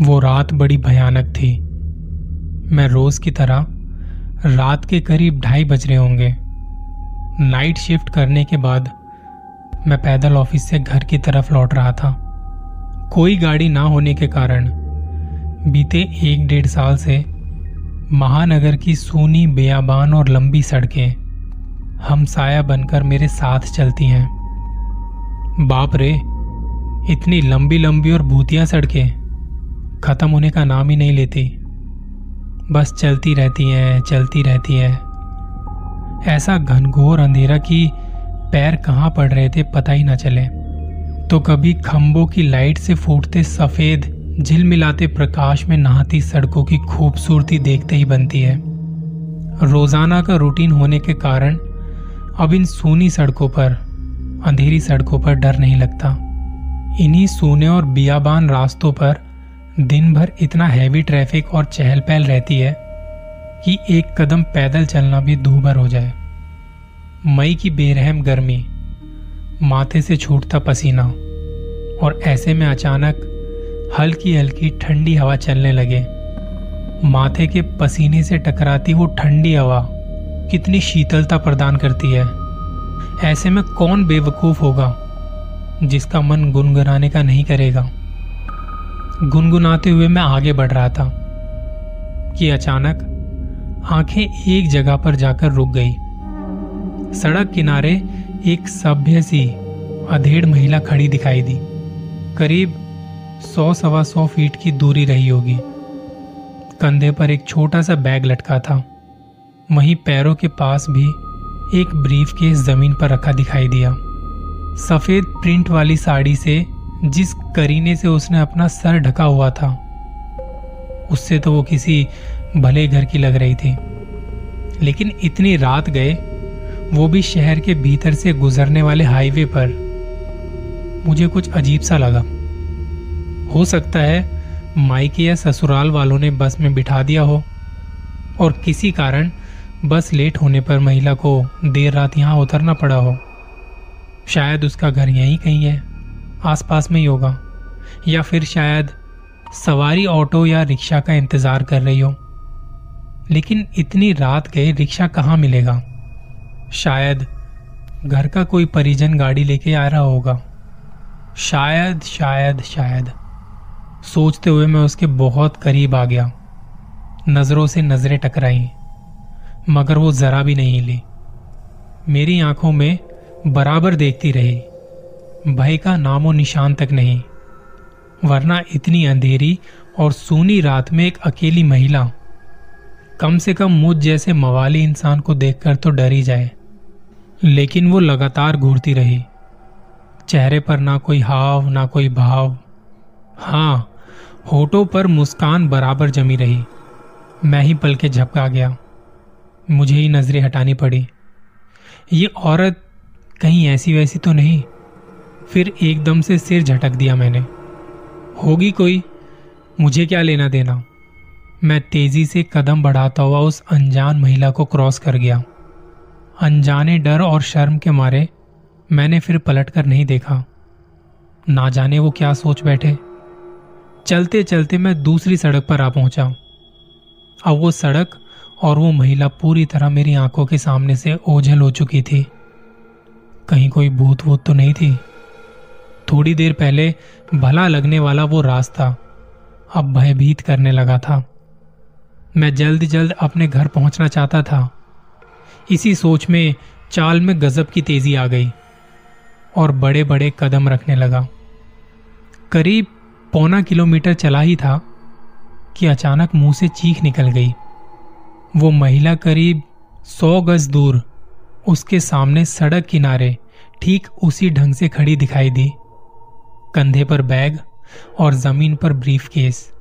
वो रात बड़ी भयानक थी। मैं रोज की तरह रात के करीब ढाई बज रहे होंगे। नाइट शिफ्ट करने के बाद मैं पैदल ऑफ़िस से घर की तरफ़ लौट रहा था। कोई गाड़ी ना होने के कारण बीते एक डेढ़ साल से महानगर की सूनी बेयाबान और लंबी सड़कें हमसाया बनकर मेरे साथ चलती हैं। बाप रे, इतनी लंबी लंबी और भूतिया सड़कें। खत्म होने का नाम ही नहीं लेती। बस चलती रहती हैं, चलती रहती है। ऐसा घनघोर अंधेरा कि पैर कहाँ पड़ रहे थे पता ही ना चले। तो कभी खंभों की लाइट से फूटते सफ़ेद, झिलमिलाते प्रकाश में नहाती सड़कों की खूबसूरती देखते ही बनती है। रोज़ाना का रूटीन होने के कारण अब इन सूनी सड़कों पर, अंधेरी सड़कों पर डर नहीं लगता। इन्हीं सूने और बियाबान रास्तों पर दिन भर इतना हैवी ट्रैफ़िक और चहल पहल रहती है कि एक कदम पैदल चलना भी दूभर हो जाए। मई की बेरहम गर्मी, माथे से छूटता पसीना और ऐसे में अचानक हल्की हल्की ठंडी हवा चलने लगे। माथे के पसीने से टकराती वो ठंडी हवा कितनी शीतलता प्रदान करती है। ऐसे में कौन बेवकूफ़ होगा जिसका मन गुनगुनाने का नहीं करेगा? गुनगुनाते हुए मैं आगे बढ़ रहा था कि अचानक आँखें एक जगह पर जाकर रुक गई। सड़क किनारे एक सभ्य सी अधेड़ महिला खड़ी दिखाई दी। करीब सौ सवा सौ फीट की दूरी रही होगी। कंधे पर एक छोटा सा बैग लटका था। वहीं पैरों के पास भी एक ब्रीफ केस ज़मीन पर रखा दिखाई दिया। सफ़ेद प्रिंट वाली साड़ी से जिस करीने से उसने अपना सर ढका हुआ था, उससे तो वो किसी भले घर की लग रही थी। लेकिन इतनी रात गए, वो भी शहर के भीतर से गुजरने वाले हाईवे पर। मुझे कुछ अजीब सा लगा। हो सकता है माइके या ससुराल वालों ने बस में बिठा दिया हो, और किसी कारण बस लेट होने पर महिला को देर रात यहाँ उतरना पड़ा हो। शायद उसका घर यहीं कहीं है। आसपास में ही होगा। या फिर शायद सवारी ऑटो या रिक्शा का इंतज़ार कर रही हो। लेकिन इतनी रात गए, रिक्शा कहाँ मिलेगा? शायद घर का कोई परिजन गाड़ी लेके आ रहा होगा। शायद शायद शायद। सोचते हुए मैं उसके बहुत करीब आ गया। नज़रों से नज़रें टकराई, मगर वो जरा भी नहीं हिली। मेरी आँखों में बराबर देखती रही। भय का नामो निशान तक नहीं, वरना इतनी अंधेरी और सूनी रात में एक अकेली महिला, कम से कम मुझ जैसे मवाली इंसान को देखकर तो डर ही जाए, लेकिन वो लगातार घूरती रही, चेहरे पर ना कोई हाव, ना कोई भाव। हाँ होठों पर मुस्कान बराबर जमी रही, मैं ही पल के झपका गया, मुझे ही नज़रें हटानी पड़ी। ये औरत कहीं ऐसी वैसी तो नहीं फिर एकदम से सिर झटक दिया मैंने। होगी कोई, मुझे क्या लेना देना? मैं तेज़ी से कदम बढ़ाता हुआ उस अनजान महिला को क्रॉस कर गया। अनजाने डर और शर्म के मारे मैंने फिर पलट कर नहीं देखा। ना जाने वो क्या सोच बैठे। चलते चलते मैं दूसरी सड़क पर आ पहुँचा। अब वो सड़क और वो महिला पूरी तरह मेरी आँखों के सामने से ओझल हो चुकी थी। कहीं कोई भूत वूत तो नहीं थी? थोड़ी देर पहले भला लगने वाला वो रास्ता अब भयभीत करने लगा था। मैं जल्द जल्द अपने घर पहुँचना चाहता था। इसी सोच में चाल में गजब की तेज़ी आ गई और बड़े बड़े कदम रखने लगा। करीब पौना किलोमीटर चला ही था कि अचानक मुँह से चीख निकल गई। वो महिला करीब सौ गज दूर उसके सामने सड़क किनारे ठीक उसी ढंग से खड़ी दिखाई दी। कंधे पर बैग और ज़मीन पर ब्रीफ केस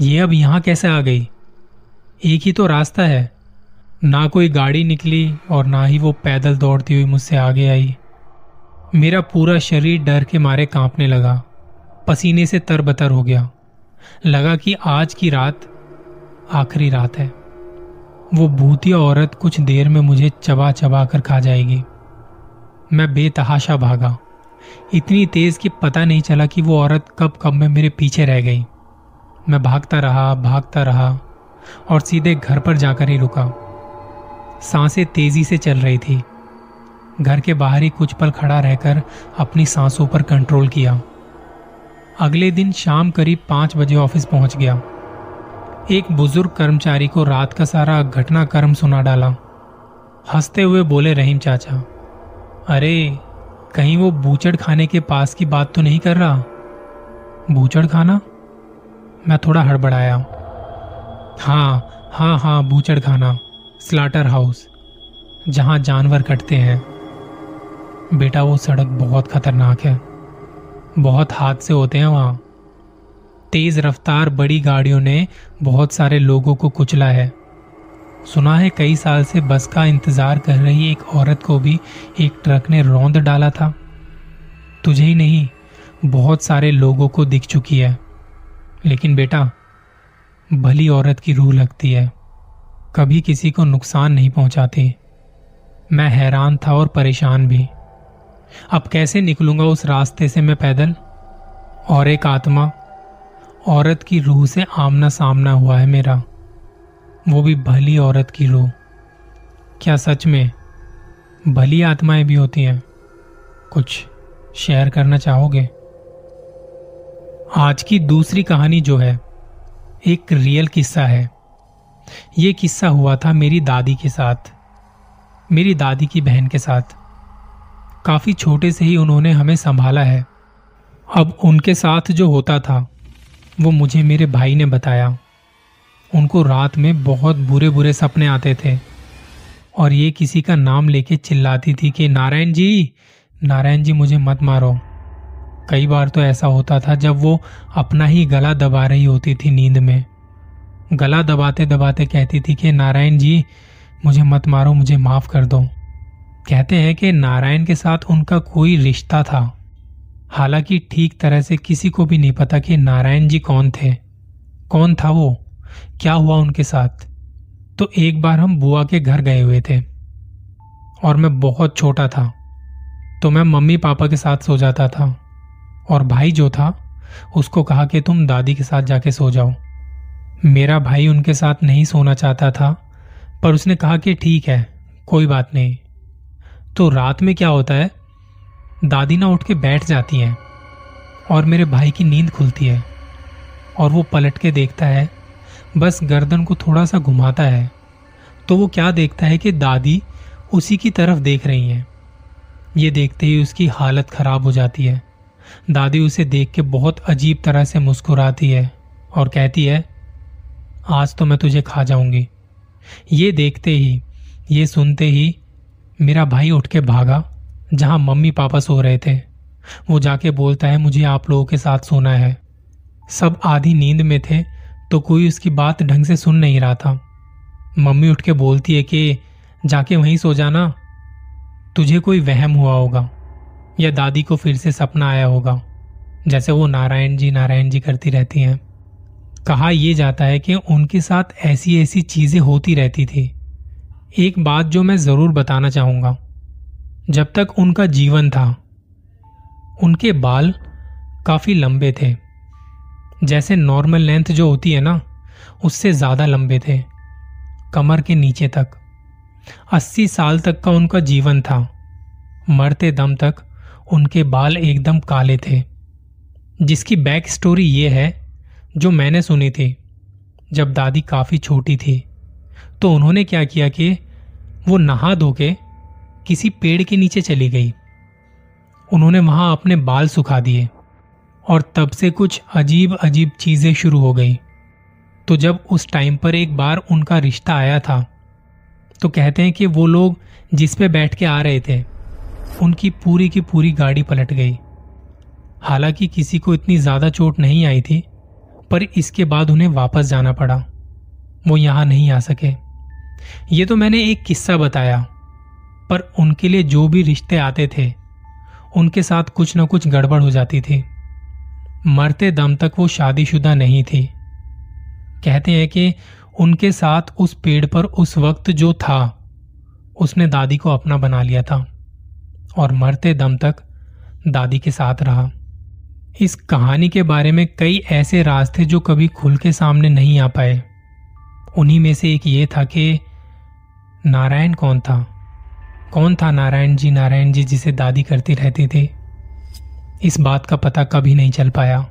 ये अब यहाँ कैसे आ गई? एक ही तो रास्ता है। ना कोई गाड़ी निकली और ना ही वो पैदल दौड़ती हुई मुझसे आगे आई। मेरा पूरा शरीर डर के मारे कांपने लगा। पसीने से तरबतर हो गया। लगा कि आज की रात आखिरी रात है। वो भूतिया औरत कुछ देर में मुझे चबा चबा कर खा जाएगी। मैं बेतहाशा भागा। इतनी तेज कि पता नहीं चला कि वो औरत कब कब में मेरे पीछे रह गई। मैं भागता रहा भागता रहा और सीधे घर पर जाकर ही रुका। साँसें तेज़ी से चल रही थी। घर के बाहर ही कुछ पल खड़ा रहकर अपनी सांसों पर कंट्रोल किया। अगले दिन शाम करीब पाँच बजे ऑफ़िस पहुँच गया। एक बुज़ुर्ग कर्मचारी को रात का सारा घटनाक्रम सुना डाला। हँसते हुए बोले, रहीम चाचा, अरे कहीं वो बूचड़ खाने के पास की बात तो नहीं कर रहा? बूचड़ खाना? मैं थोड़ा हड़बड़ाया। हाँ हाँ हाँ बूचड़ खाना। स्लाटर हाउस, जहाँ जानवर कटते हैं। बेटा, वो सड़क बहुत खतरनाक है। बहुत हादसे होते हैं वहाँ। तेज रफ्तार बड़ी गाड़ियों ने बहुत सारे लोगों को कुचला है। सुना है कई साल से बस का इंतज़ार कर रही एक औरत को भी एक ट्रक ने रौंद डाला था। तुझे ही नहीं, बहुत सारे लोगों को दिख चुकी है। लेकिन बेटा, भली औरत की रूह लगती है। कभी किसी को नुकसान नहीं पहुंचाती। मैं हैरान था और परेशान भी। अब कैसे निकलूँगा उस रास्ते से मैं पैदल? और एक आत्मा, औरत की रूह से आमना सामना हुआ है मेरा। वो भी भली औरत की रूह क्या सच में भली आत्माएँ भी होती हैं? कुछ शेयर करना चाहोगे? आज की दूसरी कहानी जो है, एक रियल किस्सा है। ये किस्सा हुआ था मेरी दादी के साथ, मेरी दादी की बहन के साथ। काफ़ी छोटे से ही उन्होंने हमें संभाला है। अब उनके साथ जो होता था, वो मुझे मेरे भाई ने बताया। उनको रात में बहुत बुरे बुरे सपने आते थे। और ये किसी का नाम लेके चिल्लाती थी कि, नारायण जी नारायण जी, मुझे मत मारो। कई बार तो ऐसा होता था जब वो अपना ही गला दबा रही होती थी नींद में। गला दबाते दबाते कहती थी कि, नारायण जी, मुझे मत मारो, मुझे माफ़ कर दो। कहते हैं कि नारायण के साथ उनका कोई रिश्ता था। हालाँकि ठीक तरह से किसी को भी नहीं पता कि नारायण जी कौन थे। कौन था वो? क्या हुआ उनके साथ? तो एक बार हम बुआ के घर गए हुए थे। और मैं बहुत छोटा था तो मैं मम्मी पापा के साथ सो जाता था। और भाई जो था, उसको कहा कि तुम दादी के साथ जाके सो जाओ। मेरा भाई उनके साथ नहीं सोना चाहता था, पर उसने कहा कि ठीक है, कोई बात नहीं। तो रात में क्या होता है, दादी ना उठ के बैठ जाती हैं, और मेरे भाई की नींद खुलती है, और वो पलट के देखता है बस गर्दन को थोड़ा सा घुमाता है तो वो क्या देखता है कि दादी उसी की तरफ़ देख रही हैं। ये देखते ही उसकी हालत खराब हो जाती है। दादी उसे देख के बहुत अजीब तरह से मुस्कुराती है और कहती है, आज तो मैं तुझे खा जाऊँगी। ये देखते ही, ये सुनते ही मेरा भाई उठ के भागा, जहाँ मम्मी पापा सो रहे थे। वो जाके बोलता है, मुझे आप लोगों के साथ सोना है। सब आधी नींद में थे तो कोई उसकी बात ढंग से सुन नहीं रहा था। मम्मी उठ के बोलती है कि, जाके वहीं सो जाना तुझे कोई वहम हुआ होगा, या दादी को फिर से सपना आया होगा, जैसे वो नारायण जी नारायण जी करती रहती हैं। कहा यह जाता है कि उनके साथ ऐसी ऐसी चीज़ें होती रहती थी। एक बात जो मैं ज़रूर बताना चाहूँगा। जब तक उनका जीवन था, उनके बाल काफ़ी लंबे थे। जैसे नॉर्मल लेंथ जो होती है ना, उससे ज़्यादा लंबे थे, कमर के नीचे तक। अस्सी साल तक का उनका जीवन था। मरते दम तक उनके बाल एकदम काले थे। जिसकी बैक स्टोरी ये है, जो मैंने सुनी थी, जब दादी काफ़ी छोटी थी तो उन्होंने क्या किया कि वो नहा धो के किसी पेड़ के नीचे चली गई। उन्होंने वहाँ अपने बाल सुखा दिए। और तब से कुछ अजीब अजीब चीज़ें शुरू हो गई। तो जब उस टाइम पर एक बार उनका रिश्ता आया था तो कहते हैं कि वो लोग जिस पे बैठ के आ रहे थे, उनकी पूरी की पूरी गाड़ी पलट गई। हालाँकि किसी को इतनी ज़्यादा चोट नहीं आई थी, पर इसके बाद उन्हें वापस जाना पड़ा। वो यहाँ नहीं आ सके। ये तो मैंने एक किस्सा बताया, पर उनके लिए जो भी रिश्ते आते थे, उनके साथ कुछ ना कुछ गड़बड़ हो जाती थी। मरते दम तक वो शादीशुदा नहीं थी। कहते हैं कि उनके साथ उस पेड़ पर उस वक्त जो था, उसने दादी को अपना बना लिया था और मरते दम तक दादी के साथ रहा। इस कहानी के बारे में कई ऐसे राज थे जो कभी खुल के सामने नहीं आ पाए। उन्हीं में से एक ये था कि नारायण कौन था? कौन था नारायण जी? नारायण जी जिसे दादी करती रहती थी। इस बात का पता कभी नहीं चल पाया।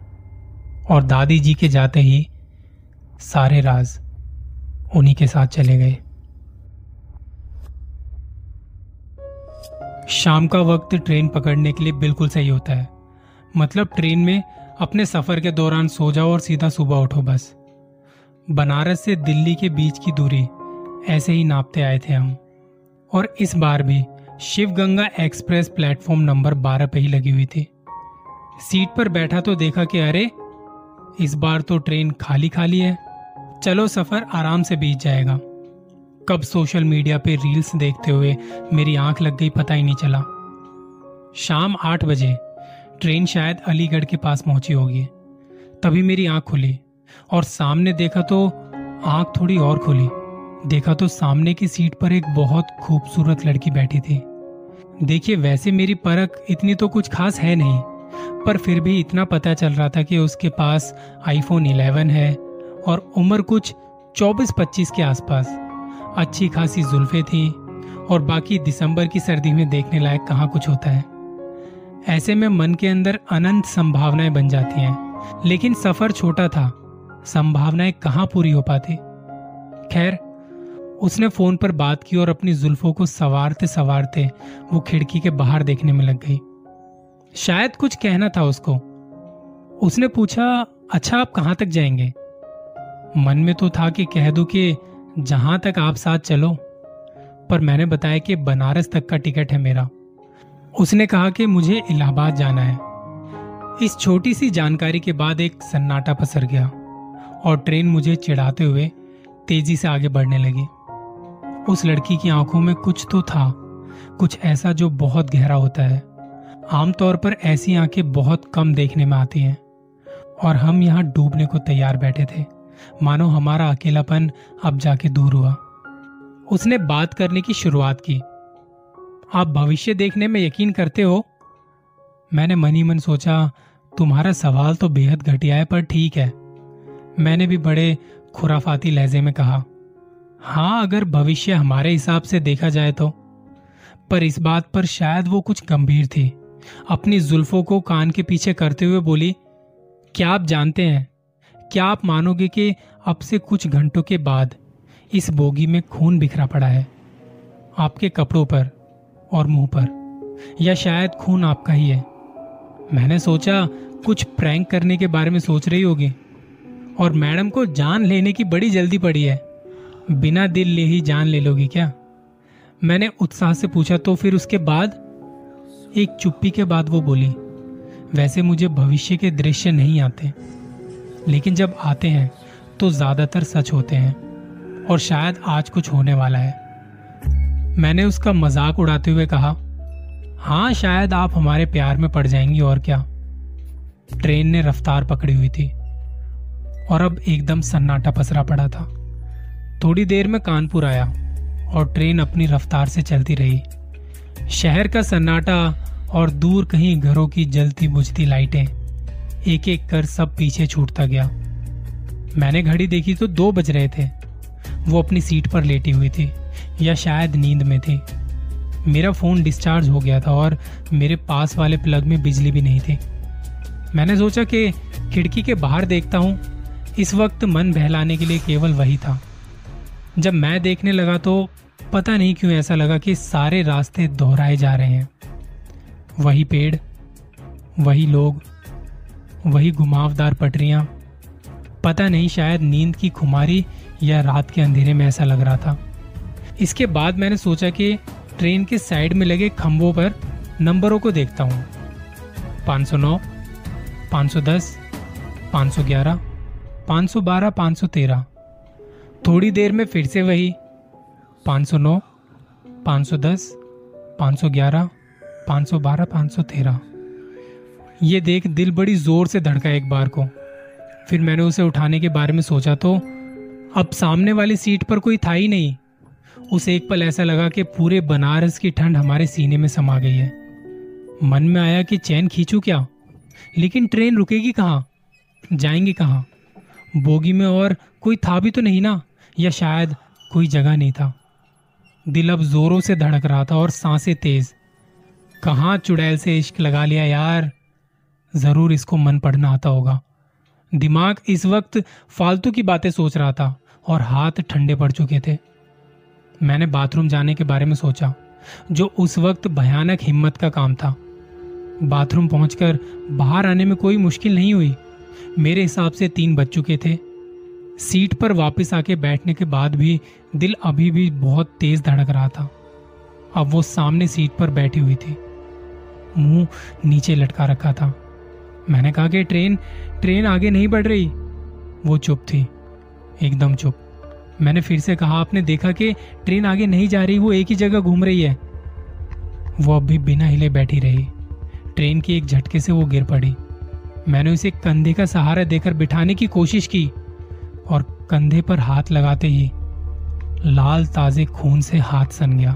और दादी जी के जाते ही सारे राज उन्हीं के साथ चले गए। शाम का वक्त ट्रेन पकड़ने के लिए बिल्कुल सही होता है। मतलब ट्रेन में अपने सफ़र के दौरान सो जाओ और सीधा सुबह उठो बस। बनारस से दिल्ली के बीच की दूरी ऐसे ही नापते आए थे हम। और इस बार भी Shiv Ganga express platform number 12 पे ही लगी हुई थी। सीट पर बैठा तो देखा कि अरे, इस बार तो ट्रेन खाली खाली है। चलो सफ़र आराम से बीत जाएगा। कब सोशल मीडिया पे रील्स देखते हुए मेरी आँख लग गई पता ही नहीं चला। शाम आठ बजे, ट्रेन शायद अलीगढ़ के पास पहुँची होगी। तभी मेरी आँख खुली और सामने देखा तो आँख थोड़ी और खुली। देखा तो सामने की सीट पर एक बहुत खूबसूरत लड़की बैठी थी। देखिए, वैसे मेरी परख इतनी तो कुछ खास है नहीं। पर फिर भी इतना पता चल रहा था कि उसके पास आईफोन 11 है और उम्र कुछ 24-25 के आसपास। अच्छी खासी जुल्फे थी और बाकी दिसंबर की सर्दी में देखने लायक कहाँ कुछ होता है। ऐसे में मन के अंदर अनंत संभावनाएँ बन जाती हैं, लेकिन सफ़र छोटा था, संभावनाएँ कहाँ पूरी हो पाती? खैर, उसने फ़ोन पर बात की और अपनी जुल्फों को सवारते सवारते वो खिड़की के बाहर देखने में लग गई। शायद कुछ कहना था उसको। उसने पूछा अच्छा आप कहाँ तक जाएँगे? मन में तो था कि कह दू कि जहाँ तक आप साथ चलो, पर मैंने बताया कि बनारस तक का टिकट है मेरा। उसने कहा कि मुझे इलाहाबाद जाना है। इस छोटी सी जानकारी के बाद एक सन्नाटा पसर गया और ट्रेन मुझे चिढ़ाते हुए तेज़ी से आगे बढ़ने लगी। उस लड़की की आँखों में कुछ तो था, कुछ ऐसा जो बहुत गहरा होता है। आमतौर पर ऐसी आँखें बहुत कम देखने में आती हैं। और हम यहाँ डूबने को तैयार बैठे थे। मानो हमारा अकेलापन अब जाके दूर हुआ। उसने बात करने की शुरुआत की। आप भविष्य देखने में यकीन करते हो? मैंने मनी मन सोचा, तुम्हारा सवाल तो बेहद घटिया है, पर ठीक है। मैंने भी बड़े खुराफाती लहजे में कहा हाँ अगर भविष्य हमारे हिसाब से देखा जाए तो। पर इस बात पर शायद वो कुछ गंभीर थी। अपनी जुल्फों को कान के पीछे करते हुए बोली, क्या आप जानते हैं, क्या आप मानोगे कि अब से कुछ घंटों के बाद इस बोगी में खून बिखरा पड़ा है, आपके कपड़ों पर और मुँह पर? या शायद खून आपका ही है? मैंने सोचा कुछ प्रैंक करने के बारे में सोच रही होगी, और मैडम को जान लेने की बड़ी जल्दी पड़ी है। बिना दिल ले ही जान ले लोगी क्या? मैंने उत्साह से पूछा तो फिर उसके बाद एक चुप्पी के बाद वो बोली, वैसे मुझे भविष्य के दृश्य नहीं आते, लेकिन जब आते हैं तो ज़्यादातर सच होते हैं, और शायद आज कुछ होने वाला है। मैंने उसका मज़ाक उड़ाते हुए कहा हाँ शायद आप हमारे प्यार में पड़ जाएँगी, और क्या? ट्रेन ने रफ्तार पकड़ी हुई थी, और अब एकदम सन्नाटा पसरा पड़ा था। थोड़ी देर में कानपुर आया, और ट्रेन अपनी रफ्तार से चलती रही। शहर का सन्नाटा और दूर कहीं घरों की जलती बुझती लाइटें एक एक कर सब पीछे छूटता गया। मैंने घड़ी देखी तो दो बज रहे थे। वो अपनी सीट पर लेटी हुई थी या शायद नींद में थी। मेरा फ़ोन डिस्चार्ज हो गया था और मेरे पास वाले प्लग में बिजली भी नहीं थी। मैंने सोचा कि खिड़की के बाहर देखता हूँ। इस वक्त मन बहलाने के लिए केवल वही था। जब मैं देखने लगा तो पता नहीं क्यों ऐसा लगा कि सारे रास्ते दोहराए जा रहे हैं। वही पेड़ वही लोग वही घुमावदार पटरियाँ। पता नहीं शायद नींद की खुमारी या रात के अंधेरे में ऐसा लग रहा था। इसके बाद मैंने सोचा कि ट्रेन के साइड में लगे खंभों पर नंबरों को देखता हूँ। 509, 510, 511, 512, 513 थोड़ी देर में फिर से वही 509, 510, 511, 512, 513 ये देख दिल बड़ी ज़ोर से धड़का एक बार को। फिर मैंने उसे उठाने के बारे में सोचा तो अब सामने वाली सीट पर कोई था ही नहीं। उसे एक पल ऐसा लगा कि पूरे बनारस की ठंड हमारे सीने में समा गई है। मन में आया कि चैन खींचू क्या? लेकिन ट्रेन रुकेगी कहाँ? जाएँगे कहाँ? बोगी में और कोई था भी तो नहीं ना? या शायद कोई जगह नहीं था। दिल अब जोरों से धड़क रहा था और साँसें तेज। कहाँ चुड़ैल से इश्क लगा लिया यार? ज़रूर इसको मन पढ़ना आता होगा। दिमाग इस वक्त फालतू की बातें सोच रहा था और हाथ ठंडे पड़ चुके थे। मैंने बाथरूम जाने के बारे में सोचा, जो उस वक्त भयानक हिम्मत का काम था। बाथरूम पहुंचकर बाहर आने में कोई मुश्किल नहीं हुई। मेरे हिसाब से तीन बज चुके थे। सीट पर वापस आके बैठने के बाद भी दिल अभी भी बहुत तेज धड़क रहा था। अब वो सामने सीट पर बैठी हुई थी। मुँह नीचे लटका रखा था। मैंने कहा कि ट्रेन ट्रेन आगे नहीं बढ़ रही। वो चुप थी। एकदम चुप। मैंने फिर से कहा, आपने देखा कि ट्रेन आगे नहीं जा रही, वो एक ही जगह घूम रही है। वो अब भी बिना हिले बैठी रही। ट्रेन के एक झटके से वो गिर पड़ी। मैंने उसे कंधे का सहारा देकर बिठाने की कोशिश की। और कंधे पर हाथ लगाते ही लाल ताजे खून से हाथ सन गया।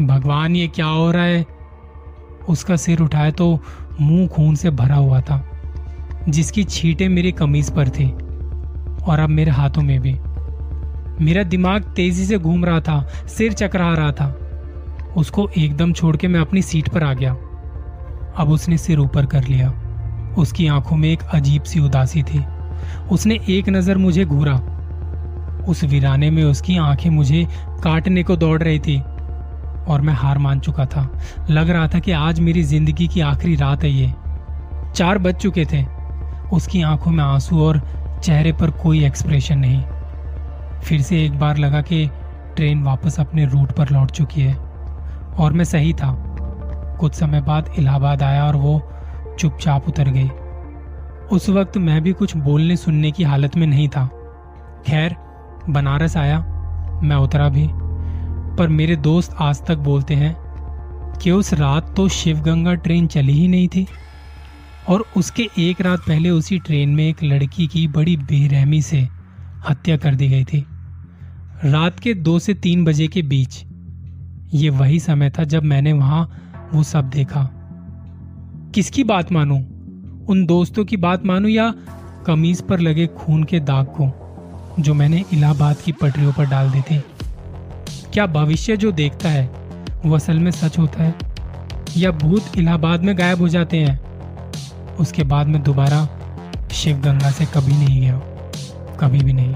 भगवान, ये क्या हो रहा है? उसका सिर उठाया तो मुँह खून से भरा हुआ था, जिसकी छींटे मेरी कमीज पर थी और अब मेरे हाथों में भी। मेरा दिमाग तेज़ी से घूम रहा था, सिर चकरा रहा था। उसको एकदम छोड़ के मैं अपनी सीट पर आ गया। अब उसने सिर ऊपर कर लिया। उसकी आँखों में एक अजीब सी उदासी थी। उसने एक नज़र मुझे घूरा। उस वीराने में उसकी आँखें मुझे काटने को दौड़ रही थी और मैं हार मान चुका था। लग रहा था कि आज मेरी ज़िंदगी की आखिरी रात है ये। चार बज चुके थे। उसकी आँखों में आँसू और चेहरे पर कोई एक्सप्रेशन नहीं। फिर से एक बार लगा कि ट्रेन वापस अपने रूट पर लौट चुकी है और मैं सही था। कुछ समय बाद इलाहाबाद आया और वो चुपचाप उतर गई। उस वक्त मैं भी कुछ बोलने सुनने की हालत में नहीं था। खैर, बनारस आया, मैं उतरा भी। पर मेरे दोस्त आज तक बोलते हैं कि उस रात तो शिवगंगा ट्रेन चली ही नहीं थी और उसके एक रात पहले उसी ट्रेन में एक लड़की की बड़ी बेरहमी से हत्या कर दी गई थी। रात के दो से तीन बजे के बीच ये वही समय था जब मैंने वहाँ वो सब देखा। किसकी बात मानूं? उन दोस्तों की बात मानूं या कमीज पर लगे खून के दाग को, जो मैंने इलाहाबाद की पटरियों पर डाल दी थी? क्या भविष्य जो देखता है, वो असल में सच होता है? या भूत इलाहाबाद में गायब हो जाते हैं? उसके बाद में दोबारा शिव गंगा से कभी नहीं गया कभी भी नहीं।